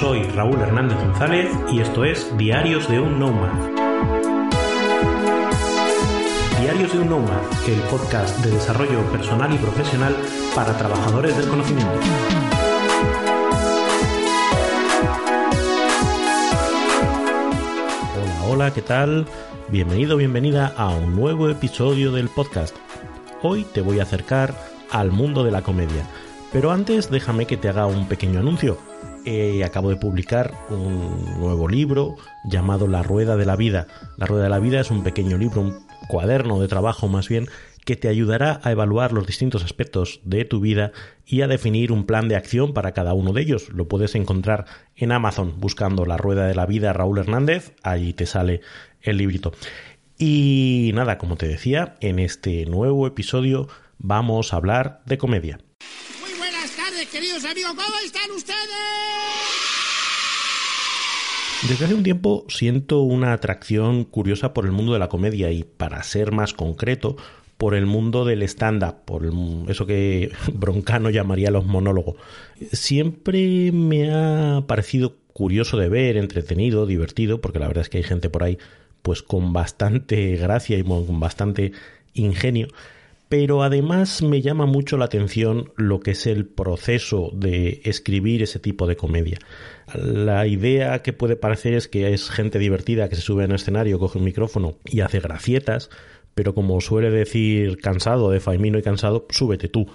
soy Raúl Hernández González y esto es Diarios de un Nomad. Diarios de un Nomad, el podcast de desarrollo personal y profesional para trabajadores del conocimiento. Hola, hola, ¿qué tal? Bienvenido, bienvenida a un nuevo episodio del podcast. Hoy te voy a acercar al mundo de la comedia. Pero antes déjame que te haga un pequeño anuncio. Acabo de publicar un nuevo libro llamado La Rueda de la Vida. La Rueda de la Vida es un pequeño libro, un cuaderno de trabajo más bien, que te ayudará a evaluar los distintos aspectos de tu vida y a definir un plan de acción para cada uno de ellos. Lo puedes encontrar en Amazon buscando La Rueda de la Vida Raúl Hernández, allí te sale el librito. Y nada, como te decía, en este nuevo episodio vamos a hablar de comedia. Queridos amigos. ¿Cómo están ustedes? Desde hace un tiempo siento una atracción curiosa por el mundo de la comedia y, para ser más concreto, por el mundo del stand-up, por eso que Broncano llamaría los monólogos. Siempre me ha parecido curioso de ver, entretenido, divertido, porque la verdad es que hay gente por ahí pues con bastante gracia y con bastante ingenio pero además me llama mucho la atención lo que es el proceso de escribir ese tipo de comedia. La idea que puede parecer es que es gente divertida que se sube a un escenario, coge un micrófono y hace gracietas, pero como suele decir cansado, de Faimino y cansado, súbete tú.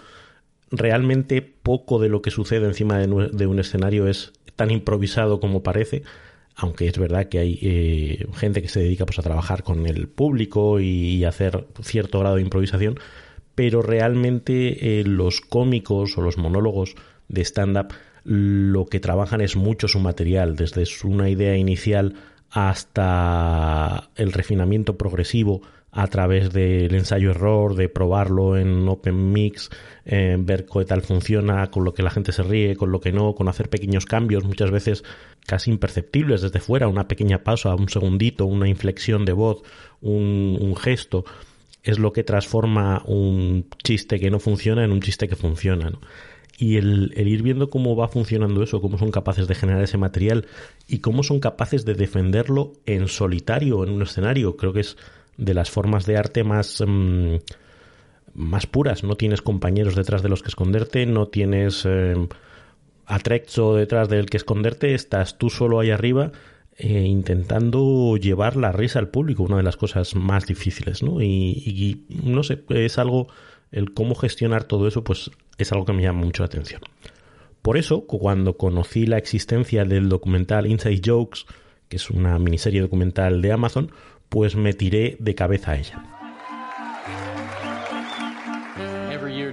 Realmente poco de lo que sucede encima de, un escenario es tan improvisado como parece, aunque es verdad que hay eh, gente que se dedica pues, a trabajar con el público y hacer cierto grado de improvisación, pero realmente eh, los cómicos o los monólogos de stand-up lo que trabajan es mucho su material, desde una idea inicial hasta el refinamiento progresivo a través del ensayo-error, de probarlo en Open Mix, ver qué tal funciona, con lo que la gente se ríe, con lo que no, con hacer pequeños cambios, muchas veces casi imperceptibles desde fuera, una pequeña pausa, un segundito, una inflexión de voz, un gesto es lo que transforma un chiste que no funciona en un chiste que funciona. Y el, ir viendo cómo va funcionando eso, cómo son capaces de generar ese material y cómo son capaces de defenderlo en solitario, en un escenario, creo que es de las formas de arte más, mm, más puras. No tienes compañeros detrás de los que esconderte, no tienes eh, atrexo detrás del que esconderte, estás tú solo ahí arriba eh, intentando llevar la risa al público, una de las cosas más difíciles, ¿no? Y, no sé, es algo, el cómo gestionar todo eso, pues es algo que me llama mucho la atención. Por eso, cuando conocí la existencia del documental Inside Jokes, que es una miniserie documental de Amazon, pues me tiré de cabeza a ella.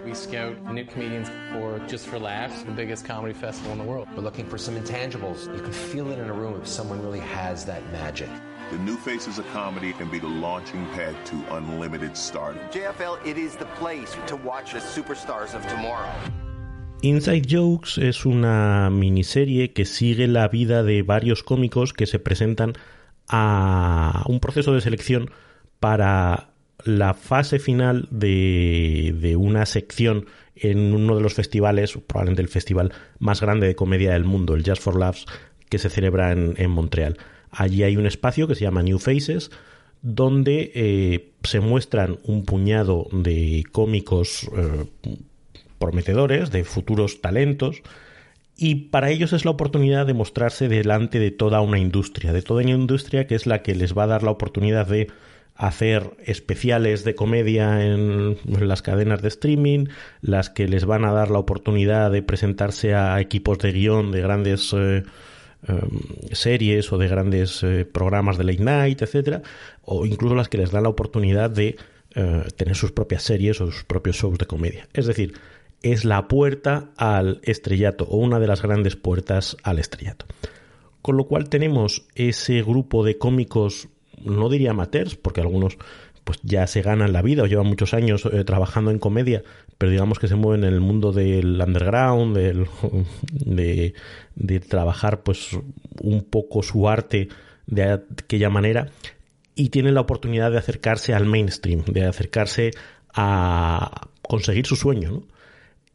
We scout new comedians for Just for Laughs, the biggest comedy festival in the world. We're looking for some intangibles. You can feel it in a room if someone really has that magic. The New Faces of Comedy can be the launching pad to unlimited stardom. JFL, it is the place to watch the superstars of tomorrow. Inside Jokes es una miniserie que sigue la vida de varios cómicos que se presentan a un proceso de selección para la fase final de, de, una sección en uno de los festivales, probablemente el festival más grande de comedia del mundo, el Jazz for Laughs, que se celebra en, en Montreal. Allí hay un espacio que se llama New Faces, donde eh, se muestran un puñado de cómicos eh, prometedores, de futuros talentos, y para ellos es la oportunidad de mostrarse delante de toda una industria, de toda una industria que es la que les va a dar la oportunidad de hacer especiales de comedia en las cadenas de streaming, las que les van a dar la oportunidad de presentarse a equipos de guion de grandes eh, em, series o de grandes eh, programas de late night, etcétera, o incluso las que les dan la oportunidad de eh, tener sus propias series o sus propios shows de comedia. Es decir, es la puerta al estrellato o una de las grandes puertas al estrellato. Con lo cual tenemos ese grupo de cómicos no diría amateurs, porque algunos pues ya se ganan la vida o llevan muchos años eh, trabajando en comedia, pero digamos que se mueven en el mundo del underground, de, de, trabajar pues un poco su arte de aquella manera y tienen la oportunidad de acercarse al mainstream, de acercarse a conseguir su sueño.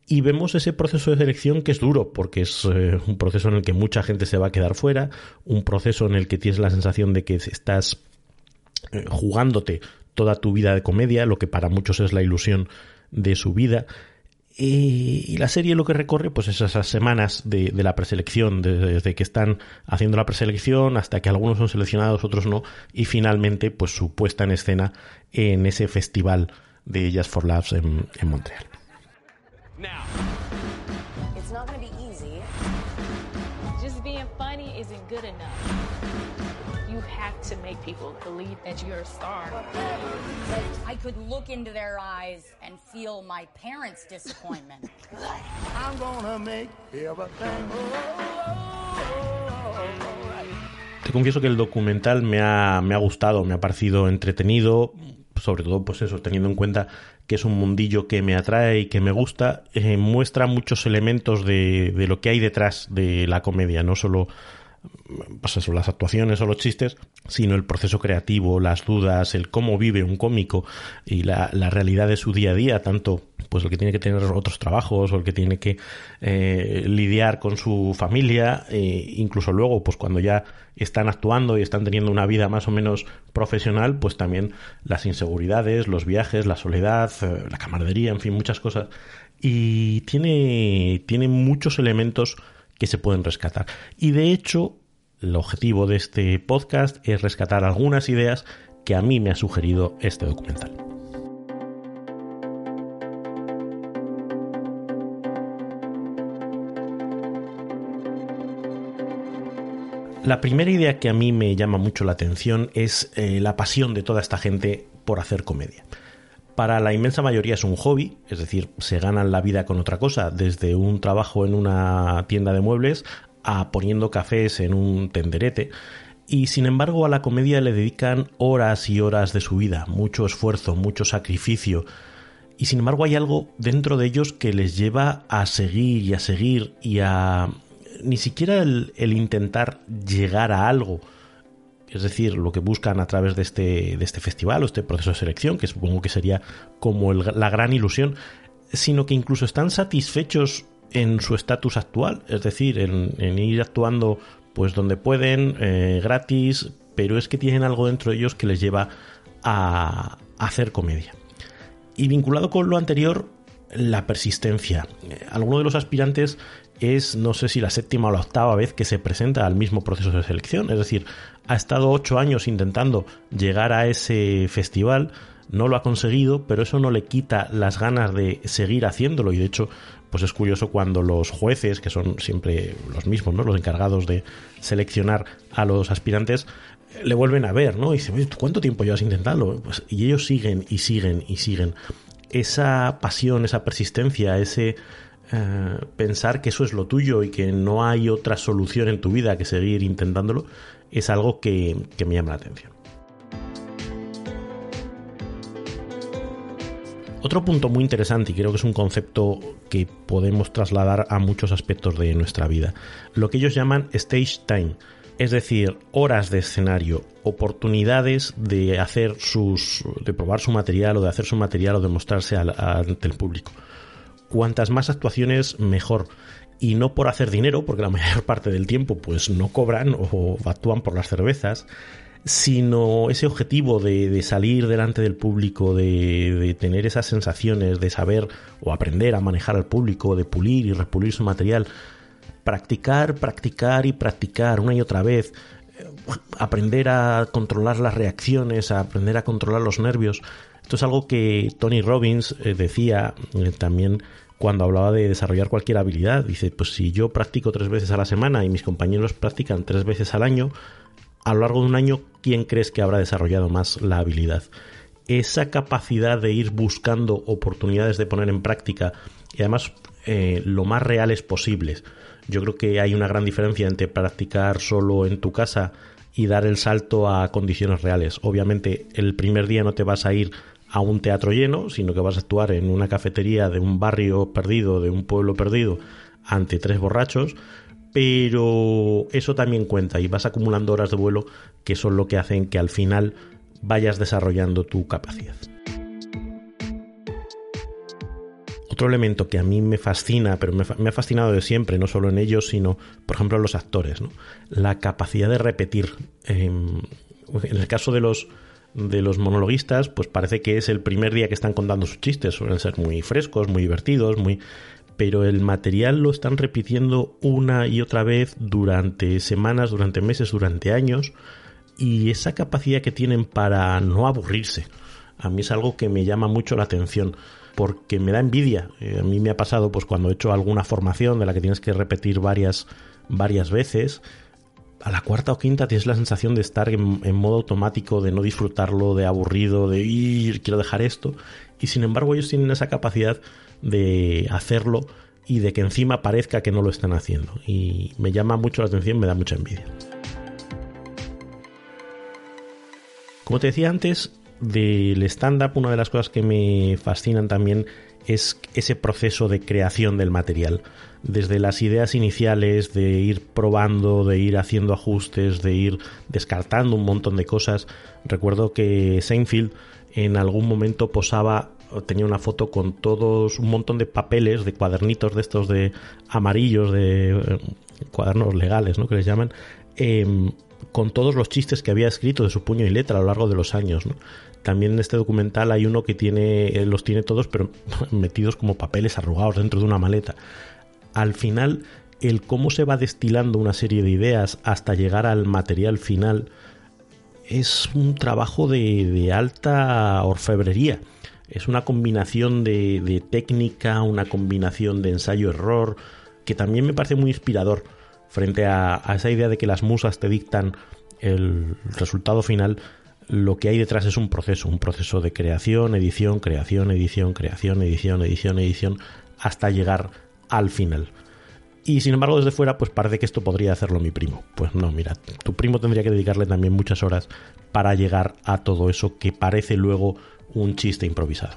y vemos ese proceso de selección que es duro, porque es eh, un proceso en el que mucha gente se va a quedar fuera, un proceso en el que tienes la sensación de que estás eh, jugándote toda tu vida de comedia, lo que para muchos es la ilusión de su vida. Y, la serie lo que recorre, pues es esas semanas de, la preselección, desde, que están haciendo la preselección hasta que algunos son seleccionados, otros no, y finalmente, pues su puesta en escena en ese festival de Jazz for Labs en, en Montreal. To make people believe that you're a star. I could look into their eyes and feel my parents' disappointment. I'm gonna make everything Te confieso que el documental me ha, me ha gustado, me ha parecido entretenido, sobre todo pues eso, teniendo en cuenta que es un mundillo que me atrae y que me gusta, eh, muestra muchos elementos de, de, lo que hay detrás de la comedia, no solo pues eso, las actuaciones o los chistes, sino el proceso creativo, las dudas, el cómo vive un cómico y la, la realidad de su día a día, tanto pues el que tiene que tener otros trabajos o el que tiene que eh, lidiar con su familia, eh, incluso luego, pues cuando ya están actuando y están teniendo una vida más o menos profesional, pues también las inseguridades, los viajes, la soledad, eh, la camaradería, en fin, muchas cosas. Y tiene, tiene muchos elementos que se pueden rescatar. Y de hecho, el objetivo de este podcast es rescatar algunas ideas que a mí me ha sugerido este documental. La primera idea que a mí me llama mucho la atención es eh, la pasión de toda esta gente por hacer comedia. Para la inmensa mayoría es un hobby, es decir, se ganan la vida con otra cosa, desde un trabajo en una tienda de muebles a poniendo cafés en un tenderete. Y sin embargo a la comedia le dedican horas y horas de su vida, mucho esfuerzo, mucho sacrificio. Y sin embargo hay algo dentro de ellos que les lleva a seguir y a seguir y a... ni siquiera el, intentar llegar a algo, es decir, lo que buscan a través de este, de este festival o este proceso de selección, que supongo que sería como la gran ilusión, sino que incluso están satisfechos en su estatus actual, es decir, en, ir actuando pues donde pueden, eh, gratis, pero es que tienen algo dentro de ellos que les lleva a, hacer comedia. Y vinculado con lo anterior, la persistencia. Eh, alguno de los aspirantes es, no sé si la séptima o la octava vez que se presenta al mismo proceso de selección, es decir, ha estado ocho años intentando llegar a ese festival, no lo ha conseguido, pero eso no le quita las ganas de seguir haciéndolo y de hecho pues es curioso cuando los jueces, que son siempre los mismos, ¿no? Los encargados de seleccionar a los aspirantes, le vuelven a ver, ¿no? Y dicen, ¿cuánto tiempo llevas intentando? Pues, y ellos siguen y siguen y siguen. Esa pasión, esa persistencia, ese eh, pensar que eso es lo tuyo y que no hay otra solución en tu vida que seguir intentándolo, es algo que me llama la atención. Otro punto muy interesante y creo que es un concepto que podemos trasladar a muchos aspectos de nuestra vida, lo que ellos llaman stage time, es decir, horas de escenario, oportunidades de hacer sus de probar su material o de hacer su material o de mostrarse ante el público. Cuantas más actuaciones mejor y no por hacer dinero, porque la mayor parte del tiempo pues no cobran o actúan por las cervezas, sino ese objetivo de, salir delante del público, de, tener esas sensaciones, de saber o aprender a manejar al público, de pulir y repulir su material, practicar, practicar y practicar una y otra vez, eh, aprender a controlar las reacciones, a aprender a controlar los nervios. Esto es algo que Tony Robbins eh, decía eh, también cuando hablaba de desarrollar cualquier habilidad. Dice, pues si yo practico tres veces a la semana y mis compañeros practican tres veces al año, a lo largo de un año, ¿quién crees que habrá desarrollado más la habilidad? Esa capacidad de ir buscando oportunidades de poner en práctica y además eh, lo más reales posibles. Yo creo que hay una gran diferencia entre practicar solo en tu casa y dar el salto a condiciones reales. Obviamente el primer día no te vas a ir a un teatro lleno, sino que vas a actuar en una cafetería de un barrio perdido, de un pueblo perdido, ante tres borrachos, pero eso también cuenta y vas acumulando horas de vuelo que son lo que hacen que al final vayas desarrollando tu capacidad. otro elemento que a mí me fascina, pero me, ha fascinado de siempre, no solo en ellos, sino, por ejemplo, en los actores. La capacidad de repetir. Em, en el caso de los de los monologuistas, pues parece que es el primer día que están contando sus chistes. Suelen ser muy frescos, muy divertidos, muy. Pero el material lo están repitiendo una y otra vez durante semanas, durante meses, durante años. Y esa capacidad que tienen para no aburrirse, a mí es algo que me llama mucho la atención porque me da envidia. Eh, a mí me ha pasado pues cuando he hecho alguna formación de la que tienes que repetir varias varias veces a la cuarta o quinta tienes la sensación de estar en, modo automático, de no disfrutarlo, de aburrido, de ir, quiero dejar esto. Y sin embargo ellos tienen esa capacidad de hacerlo y de que encima parezca que no lo están haciendo. Y me llama mucho la atención, me da mucha envidia. Como te decía antes, del stand-up una de las cosas que me fascinan también es ese proceso de creación del material. Desde las ideas iniciales, de ir probando, de ir haciendo ajustes, de ir descartando un montón de cosas. Recuerdo que Seinfeld en algún momento posaba, tenía una foto con todos un montón de papeles, de cuadernitos de estos de amarillos, de eh, cuadernos legales, ¿no? Que les llaman. Em, con todos los chistes que había escrito de su puño y letra a lo largo de los años. También en este documental hay uno que tiene, eh, los tiene todos, pero metidos como papeles arrugados dentro de una maleta. Al final, el cómo se va destilando una serie de ideas hasta llegar al material final es un trabajo de, alta orfebrería. Es una combinación de, técnica, una combinación de ensayo-error, que también me parece muy inspirador frente a, esa idea de que las musas te dictan el resultado final lo que hay detrás es un proceso, un proceso de creación, edición, creación, edición, creación, edición, edición, edición, hasta llegar al final. Y sin embargo, desde fuera, pues parece que esto podría hacerlo mi primo. Pues no, mira, tu primo tendría que dedicarle también muchas horas para llegar a todo eso que parece luego un chiste improvisado.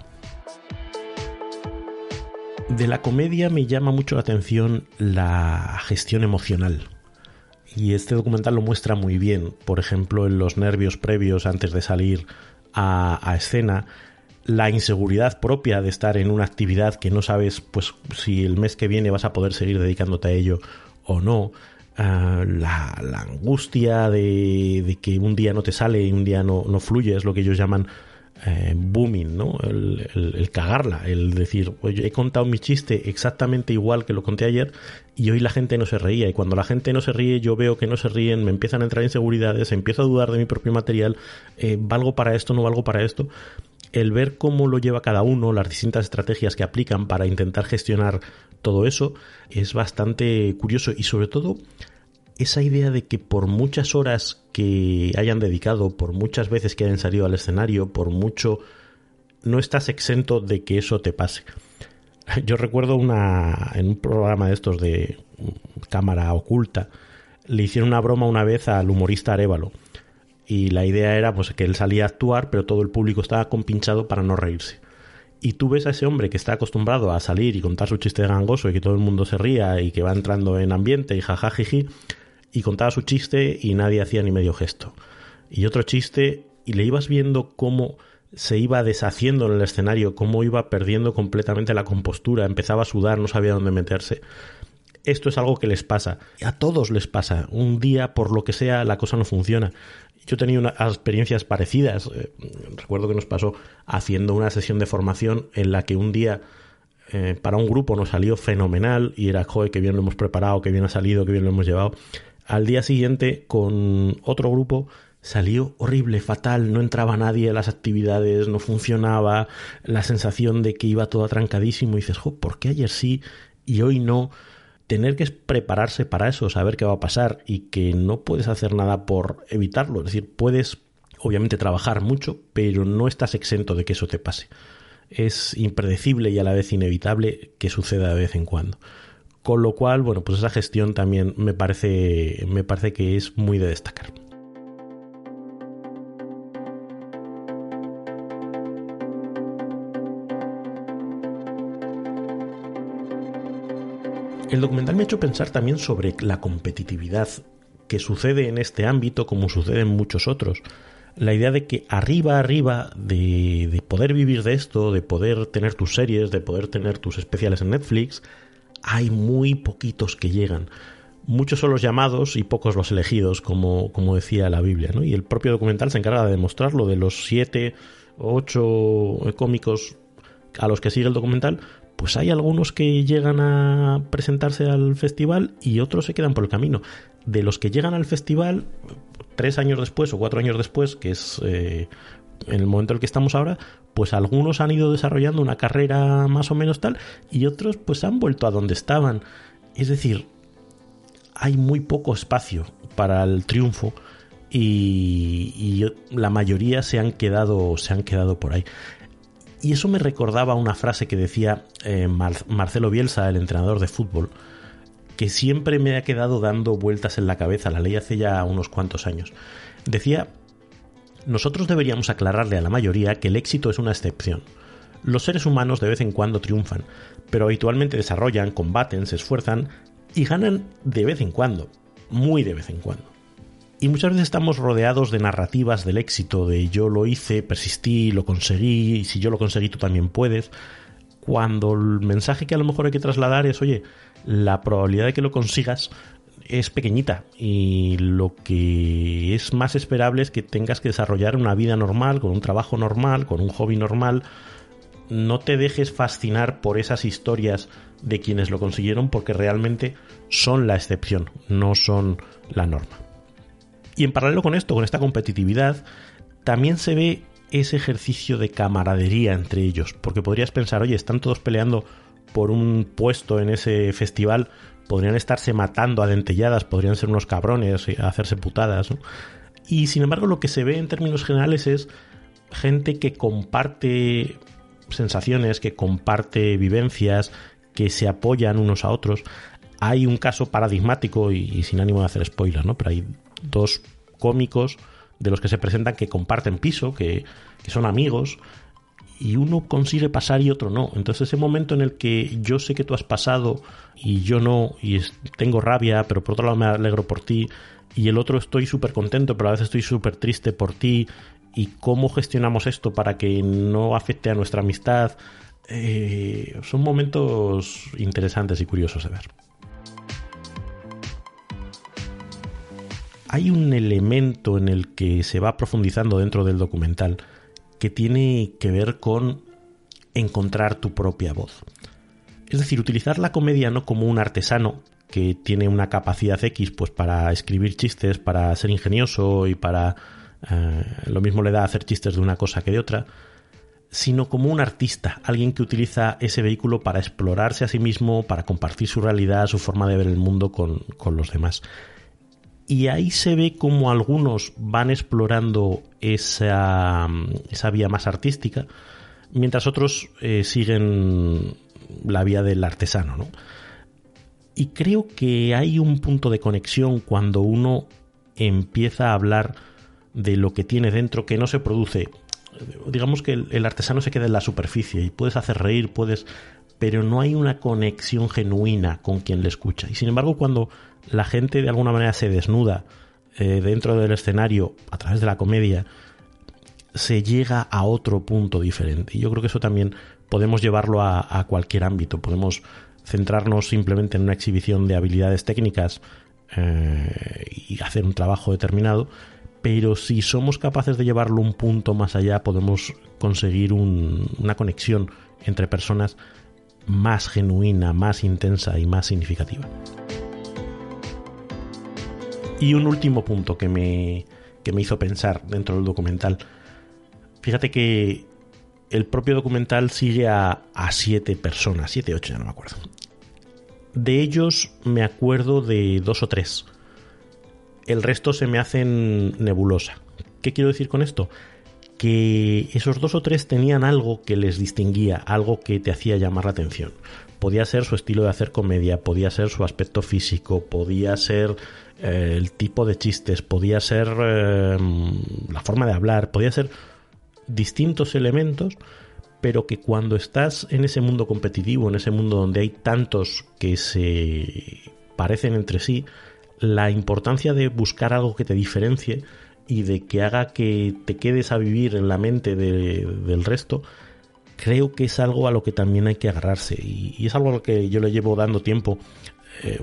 De la comedia me llama mucho la atención la gestión emocional. Y este documental lo muestra muy bien, por ejemplo, en los nervios previos antes de salir a, escena, la inseguridad propia de estar en una actividad que no sabes pues si el mes que viene vas a poder seguir dedicándote a ello o no, ah, la, angustia de, que un día no te sale y un día no, no fluye, es lo que ellos llaman eh, booming, ¿no? El, cagarla, el decir, he contado mi chiste exactamente igual que lo conté ayer y hoy la gente no se reía. Y cuando la gente no se ríe, yo veo que no se ríen, me empiezan a entrar inseguridades, empiezo a dudar de mi propio material, eh, ¿valgo para esto, no valgo para esto? El ver cómo lo lleva cada uno, las distintas estrategias que aplican para intentar gestionar todo eso, es bastante curioso y sobre todo esa idea de que por muchas horas que hayan dedicado, por muchas veces que hayan salido al escenario, por mucho, no estás exento de que eso te pase. Yo recuerdo una en un programa de estos de cámara oculta, le hicieron una broma una vez al humorista Arevalo. Y la idea era pues que él salía a actuar, pero todo el público estaba compinchado para no reírse. Y tú ves a ese hombre que está acostumbrado a salir y contar su chiste gangoso y que todo el mundo se ría y que va entrando en ambiente y jajajiji, y contaba su chiste y nadie hacía ni medio gesto. Y otro chiste y le ibas viendo cómo se iba deshaciendo en el escenario, cómo iba perdiendo completamente la compostura, empezaba a sudar, no sabía dónde meterse. Esto es algo que les pasa, a todos les pasa. Un día, por lo que sea, la cosa no funciona. Yo he tenido experiencias parecidas. Eh, recuerdo que nos pasó haciendo una sesión de formación en la que un día eh, para un grupo nos salió fenomenal y era, joder, que bien lo hemos preparado, que bien ha salido, que bien lo hemos llevado. Al día siguiente, con otro grupo, salió horrible, fatal, no entraba nadie a las actividades, no funcionaba, la sensación de que iba todo atrancadísimo y dices, ¿por qué ayer sí y hoy no? Tener que prepararse para eso, saber qué va a pasar y que no puedes hacer nada por evitarlo. Es decir, puedes obviamente trabajar mucho, pero no estás exento de que eso te pase. Es impredecible y a la vez inevitable que suceda de vez en cuando. Con lo cual, bueno, pues esa gestión también me parece, me parece que es muy de destacar. El documental me ha hecho pensar también sobre la competitividad que sucede en este ámbito como sucede en muchos otros. la idea de que arriba, arriba, de, de, poder vivir de esto, de poder tener tus series, de poder tener tus especiales en Netflix, hay muy poquitos que llegan. Muchos son los llamados y pocos los elegidos, como, como decía la Biblia, ¿no? Y el propio documental se encarga de demostrarlo, de los siete o ocho cómicos a los que sigue el documental, pues hay algunos que llegan a presentarse al festival y otros se quedan por el camino. De los que llegan al festival, tres años después o cuatro años después, que es eh, en el momento en el que estamos ahora, pues algunos han ido desarrollando una carrera más o menos tal y otros pues han vuelto a donde estaban. Es decir, hay muy poco espacio para el triunfo y, la mayoría se han quedado se han quedado por ahí. Y eso me recordaba una frase que decía eh, Marcelo Bielsa, el entrenador de fútbol, que siempre me ha quedado dando vueltas en la cabeza, la ley hace ya unos cuantos años. Decía, nosotros deberíamos aclararle a la mayoría que el éxito es una excepción. Los seres humanos de vez en cuando triunfan, pero habitualmente desarrollan, combaten, se esfuerzan y ganan de vez en cuando, muy de vez en cuando. Y muchas veces estamos rodeados de narrativas del éxito, de yo lo hice, persistí, lo conseguí, y si yo lo conseguí tú también puedes, cuando el mensaje que a lo mejor hay que trasladar es, oye, la probabilidad de que lo consigas es pequeñita y lo que es más esperable es que tengas que desarrollar una vida normal, con un trabajo normal, con un hobby normal. No te dejes fascinar por esas historias de quienes lo consiguieron porque realmente son la excepción, no son la norma. Y en paralelo con esto, con esta competitividad, también se ve ese ejercicio de camaradería entre ellos, porque podrías pensar, oye, están todos peleando por un puesto en ese festival, podrían estarse matando a dentelladas, podrían ser unos cabrones, hacerse putadas. Y sin embargo, lo que se ve en términos generales es gente que comparte sensaciones, que comparte vivencias, que se apoyan unos a otros. Hay un caso paradigmático y, sin ánimo de hacer spoiler, ¿no? Pero hay dos cómicos de los que se presentan que comparten piso, que, son amigos, y uno consigue pasar y otro no. Entonces ese momento en el que yo sé que tú has pasado y yo no, y tengo rabia, pero por otro lado me alegro por ti, y el otro estoy súper contento, pero a veces estoy súper triste por ti, y cómo gestionamos esto para que no afecte a nuestra amistad, eh, son momentos interesantes y curiosos de ver. hay un elemento en el que se va profundizando dentro del documental que tiene que ver con encontrar tu propia voz. Es decir, utilizar la comedia no como un artesano que tiene una capacidad X pues para escribir chistes, para ser ingenioso y para eh, lo mismo le da hacer chistes de una cosa que de otra, sino como un artista, alguien que utiliza ese vehículo para explorarse a sí mismo, para compartir su realidad, su forma de ver el mundo con, con los demás y ahí se ve como algunos van explorando esa, esa vía más artística, mientras otros eh, siguen la vía del artesano. ¿no? Y creo que hay un punto de conexión cuando uno empieza a hablar de lo que tiene dentro que no se produce. Digamos que el, artesano se queda en la superficie y puedes hacer reír, puedes, pero no hay una conexión genuina con quien le escucha. Y sin embargo, cuando la gente de alguna manera se desnuda eh, dentro del escenario a través de la comedia, se llega a otro punto diferente. Y yo creo que eso también podemos llevarlo a, cualquier ámbito. Podemos centrarnos simplemente en una exhibición de habilidades técnicas eh, y hacer un trabajo determinado, pero si somos capaces de llevarlo un punto más allá, podemos conseguir una conexión entre personas más genuina, más intensa y más significativa. Y un último punto que me, que me hizo pensar dentro del documental. Fíjate que el propio documental sigue a, siete personas, siete, ocho, ya no me acuerdo. De ellos me acuerdo de dos o tres. El resto se me hacen nebulosa. ¿Qué quiero decir con esto? Que esos dos o tres tenían algo que les distinguía, algo que te hacía llamar la atención. Podía ser su estilo de hacer comedia, podía ser su aspecto físico, podía ser eh, el tipo de chistes, podía ser eh, la forma de hablar, podía ser distintos elementos, pero que cuando estás en ese mundo competitivo, en ese mundo donde hay tantos que se parecen entre sí, la importancia de buscar algo que te diferencie y de que haga que te quedes a vivir en la mente del resto, creo que es algo a lo que también hay que agarrarse. Y, es algo a lo que yo le llevo dando tiempo, eh,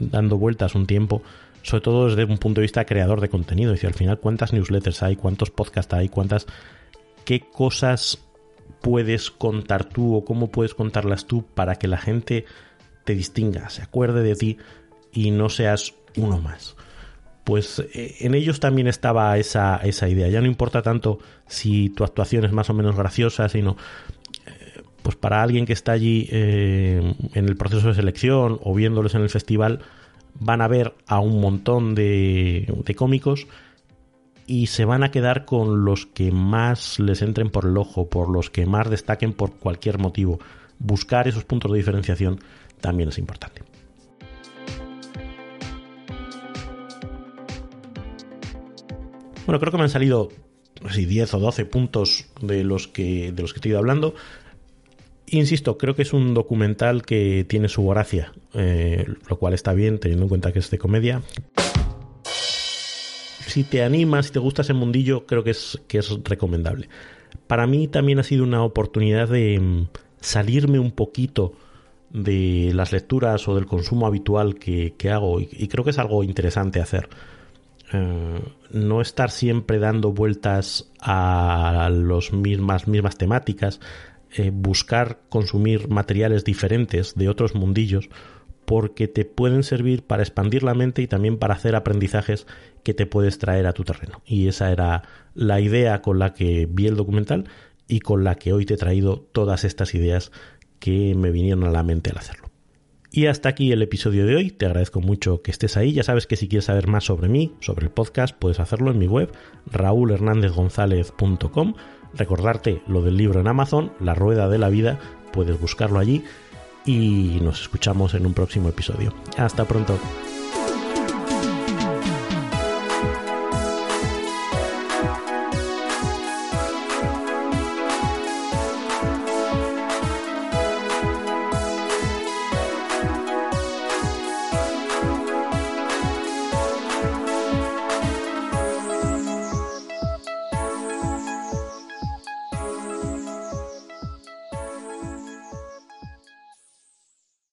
dando vueltas un tiempo, sobre todo desde un punto de vista creador de contenido. Y al final, ¿cuántas newsletters hay? ¿Cuántos podcasts hay? ¿Cuántas... ¿Qué cosas puedes contar tú o cómo puedes contarlas tú para que la gente te distinga, se acuerde de ti y no seas uno más? pues eh, en ellos también estaba esa, esa idea. Ya no importa tanto si tu actuación es más o menos graciosa, sino eh, pues para alguien que está allí eh, en el proceso de selección o viéndolos en el festival, van a ver a un montón de, de cómicos y se van a quedar con los que más les entren por el ojo, por los que más destaquen por cualquier motivo. Buscar esos puntos de diferenciación también es importante. Bueno, creo que me han salido así 10 o 12 puntos de los que, de los que estoy hablando. Insisto, creo que es un documental que tiene su gracia, eh, lo cual está bien teniendo en cuenta que es de comedia. Si te animas, si te gusta ese mundillo, creo que es, que es recomendable. Para mí también ha sido una oportunidad de mm, salirme un poquito de las lecturas o del consumo habitual que, hago y, creo que es algo interesante hacer. Eh, no estar siempre dando vueltas a las mismas, mismas temáticas, eh, buscar consumir materiales diferentes de otros mundillos, porque te pueden servir para expandir la mente y también para hacer aprendizajes que te puedes traer a tu terreno. Y esa era la idea con la que vi el documental y con la que hoy te he traído todas estas ideas que me vinieron a la mente al hacerlo. Y hasta aquí el episodio de hoy. Te agradezco mucho que estés ahí. Ya sabes que si quieres saber más sobre mí, sobre el podcast, puedes hacerlo en mi web, raúlhernandezgonzalez.com. Recordarte lo del libro en Amazon, La Rueda de la Vida, puedes buscarlo allí. Y nos escuchamos en un próximo episodio. Hasta pronto.